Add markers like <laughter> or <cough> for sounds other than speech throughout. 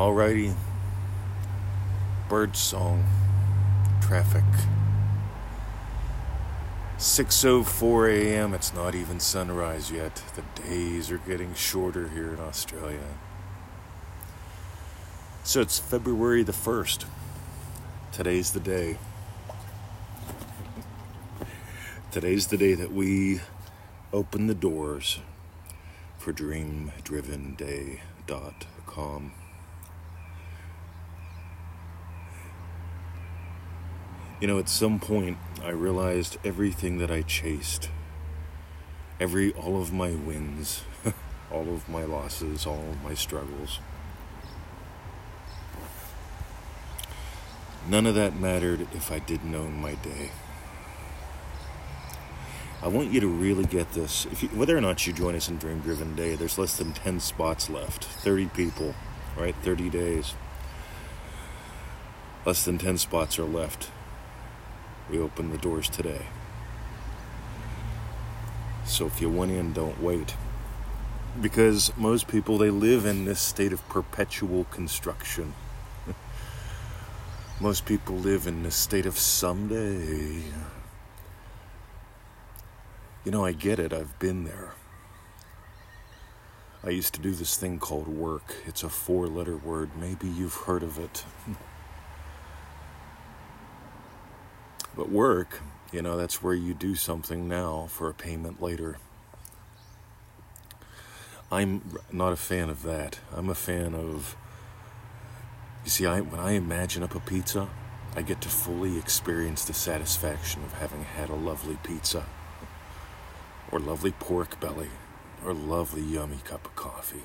Alrighty. Bird song. Traffic. 6:04 a.m. It's not even sunrise yet. The days are getting shorter here in Australia. So it's February the 1st. Today's the day. Today's the day that we open the doors for dreamdrivenday.com. You know, at some point, I realized everything that I chased, every, all of my wins, <laughs> all of my losses, all of my struggles, none of that mattered if I didn't own my day. I want you to really get this. You, whether or not you join us in Dream Driven Day, there's less than 10 spots left. 30 people, right? 30 days. Less than 10 spots are left. We open the doors today. So if you want in, don't wait. Because most people, they live in this state of perpetual construction. <laughs> most people live in this state of someday. You know, I get it. I've been there. I used to do this thing called work. It's a four letter word. Maybe you've heard of it. <laughs> but work, you know, that's where you do something now for a payment later. I'm not a fan of that. I'm a fan of. You see, I, when I imagine up a pizza, I get to fully experience the satisfaction of having had a lovely pizza or lovely pork belly, or lovely yummy cup of coffee,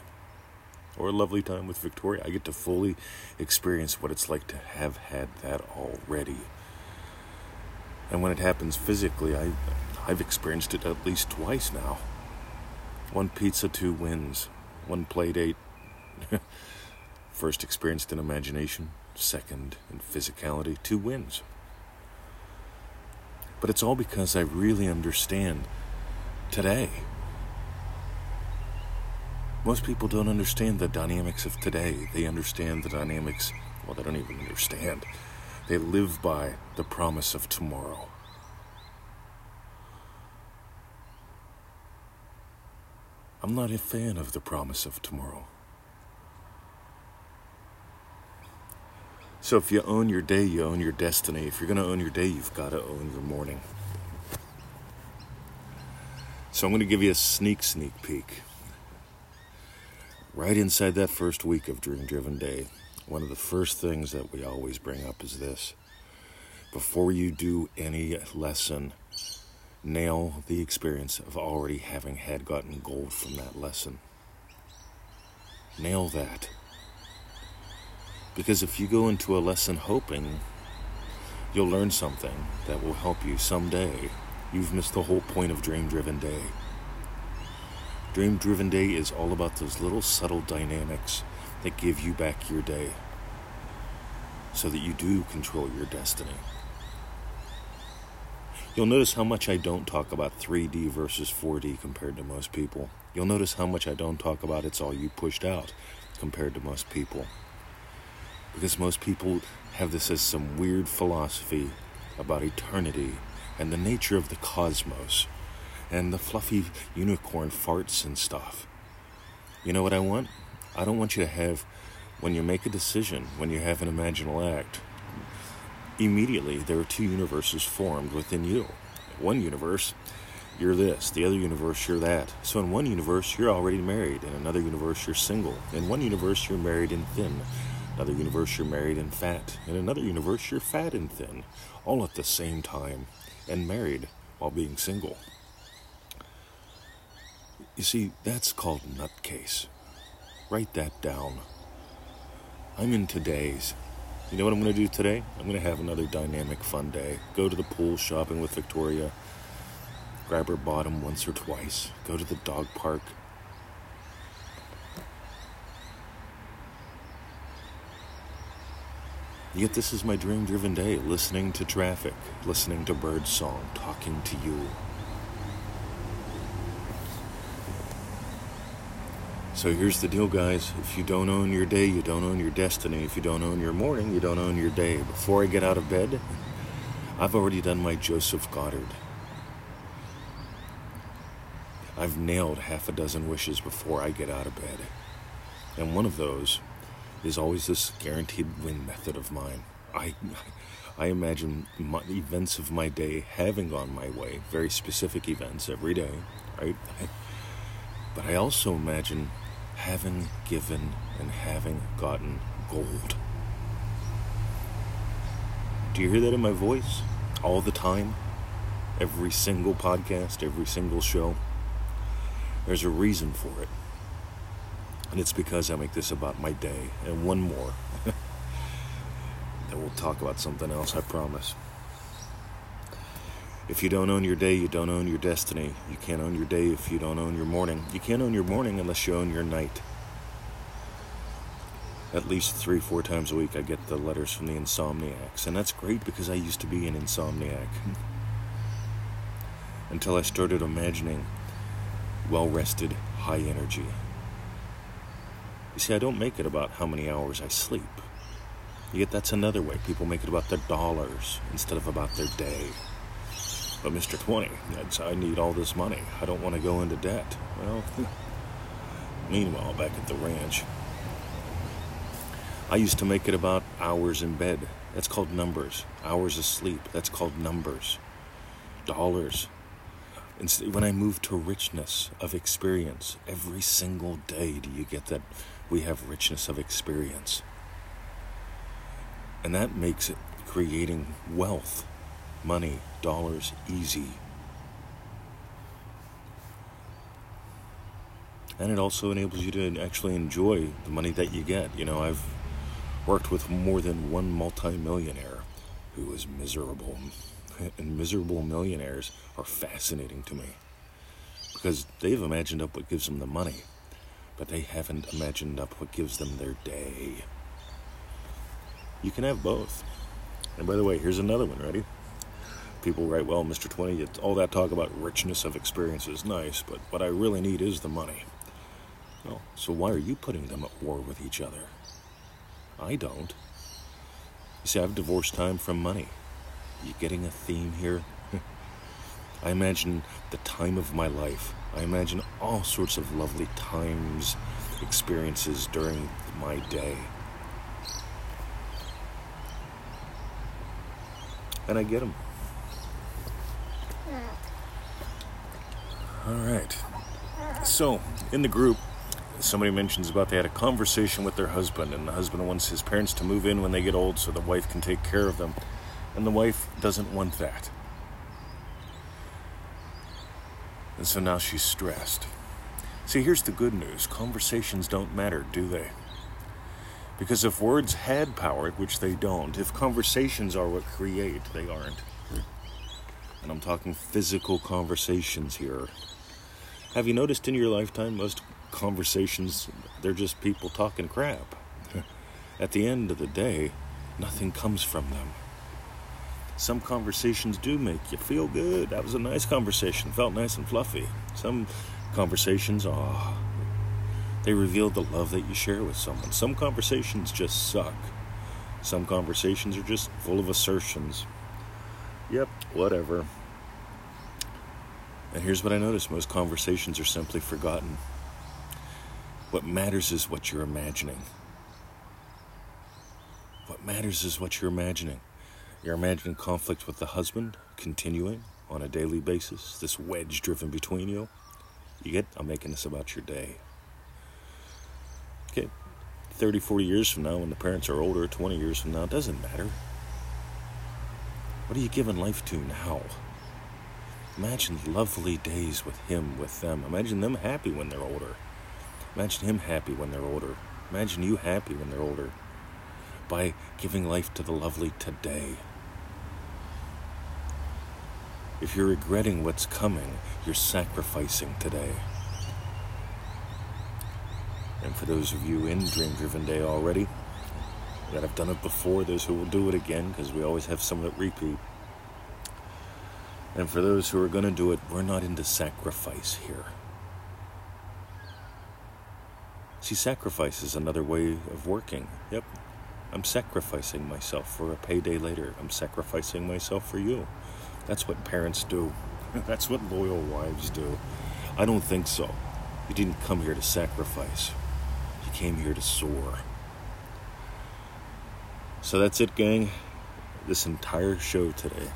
or a lovely time with Victoria. I get to fully experience what it's like to have had that already. And when it happens physically, I, I've experienced it at least twice now. One pizza, two wins. One play date. <laughs> First experienced in imagination, second in physicality, two wins. But it's all because I really understand today. Most people don't understand the dynamics of today. They understand the dynamics, well, they don't even understand. They live by the promise of tomorrow. I'm not a fan of the promise of tomorrow. So if you own your day, you own your destiny. If you're going to own your day, you've got to own your morning. So I'm going to give you a sneak, sneak peek. Right inside that first week of Dream Driven Day, one of the first things that we always bring up is this. Before you do any lesson, nail the experience of already having had gotten gold from that lesson. Nail that. Because if you go into a lesson hoping you'll learn something that will help you someday you've missed the whole point of Dream Driven Day. Dream Driven Day is all about those little subtle dynamics that give you back your day so that you do control your destiny. You'll notice how much I don't talk about 3D versus 4D compared to most people. You'll notice how much I don't talk about it's all you pushed out compared to most people. Because most people have this as some weird philosophy about eternity and the nature of the cosmos and the fluffy unicorn farts and stuff. You know what I want? I don't want you to have, when you make a decision, when you have an imaginal act, immediately there are two universes formed within you. One universe, you're this. The other universe, you're that. So in one universe, you're already married. In another universe, you're single. In one universe, you're married and thin. Another universe, you're married and fat. In another universe, you're fat and thin. All at the same time and married while being single. You see, that's called nutcase. Write that down. I'm in today's. You know what I'm going to do today? I'm going to have another dynamic fun day. Go to the pool shopping with Victoria. Grab her bottom once or twice. Go to the dog park. Yet this is my dream driven day, listening to traffic, listening to bird song, talking to you. So here's the deal, guys. If you don't own your day, you don't own your destiny. If you don't own your morning, you don't own your day. Before I get out of bed, I've already done my Joseph Goddard. I've nailed half a dozen wishes before I get out of bed. And one of those is always this guaranteed win method of mine. I, I imagine my, events of my day having gone my way, very specific events every day, right? But I also imagine having given and having gotten gold. Do you hear that in my voice? All the time? Every single podcast, every single show? There's a reason for it. And it's because I make this about my day. And one more. <laughs> then we'll talk about something else, I promise. If you don't own your day, you don't own your destiny. You can't own your day if you don't own your morning. You can't own your morning unless you own your night. At least three, four times a week, I get the letters from the insomniacs. And that's great because I used to be an insomniac. <laughs> Until I started imagining well rested, high energy. You see, I don't make it about how many hours I sleep. Yet that's another way. People make it about their dollars instead of about their day. But Mr. 20, I need all this money. I don't want to go into debt. Well, <laughs> meanwhile, back at the ranch, I used to make it about hours in bed. That's called numbers. Hours of sleep. That's called numbers. Dollars. And when I move to richness of experience, every single day do you get that we have richness of experience. And that makes it creating wealth money, dollars easy. And it also enables you to actually enjoy the money that you get. You know, I've worked with more than one multimillionaire who was miserable. <laughs> And miserable millionaires are fascinating to me because they've imagined up what gives them the money, but they haven't imagined up what gives them their day. You can have both. And by the way, here's another one. Ready? People write, well, Mr. 20, all that talk about richness of experience is nice, but what I really need is the money. Well, so why are you putting them at war with each other? I don't. You see, I've divorced time from money. You getting a theme here? <laughs> I imagine the time of my life. I imagine all sorts of lovely times, experiences during my day. And I get them. All right. So, in the group, somebody mentions about they had a conversation with their husband, and the husband wants his parents to move in when they get old so the wife can take care of them. And the wife doesn't want that. And so now she's stressed. See, here's the good news conversations don't matter, do they? Because if words had power, which they don't, if conversations are what create, they aren't. And I'm talking physical conversations here. Have you noticed in your lifetime most conversations, they're just people talking crap? <laughs> At the end of the day, nothing comes from them. Some conversations do make you feel good. That was a nice conversation, felt nice and fluffy. Some conversations, ah, oh, they reveal the love that you share with someone. Some conversations just suck. Some conversations are just full of assertions. Yep, whatever. And here's what I notice most conversations are simply forgotten. What matters is what you're imagining. What matters is what you're imagining. You're imagining conflict with the husband continuing on a daily basis, this wedge driven between you. You get, I'm making this about your day. Okay, 30, 40 years from now, when the parents are older, 20 years from now, it doesn't matter. What are you giving life to now? Imagine lovely days with him, with them. Imagine them happy when they're older. Imagine him happy when they're older. Imagine you happy when they're older. By giving life to the lovely today. If you're regretting what's coming, you're sacrificing today. And for those of you in Dream Driven Day already, that have done it before, those who will do it again, because we always have some that repeat. And for those who are going to do it, we're not into sacrifice here. See, sacrifice is another way of working. Yep. I'm sacrificing myself for a payday later. I'm sacrificing myself for you. That's what parents do. <laughs> That's what loyal wives do. I don't think so. You didn't come here to sacrifice, you came here to soar. So that's it, gang. This entire show today.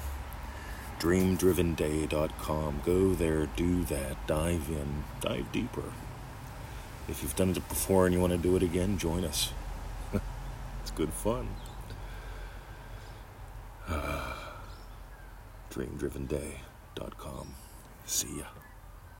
DreamDrivenDay.com. Go there, do that, dive in, dive deeper. If you've done it before and you want to do it again, join us. <laughs> it's good fun. <sighs> DreamDrivenDay.com. See ya.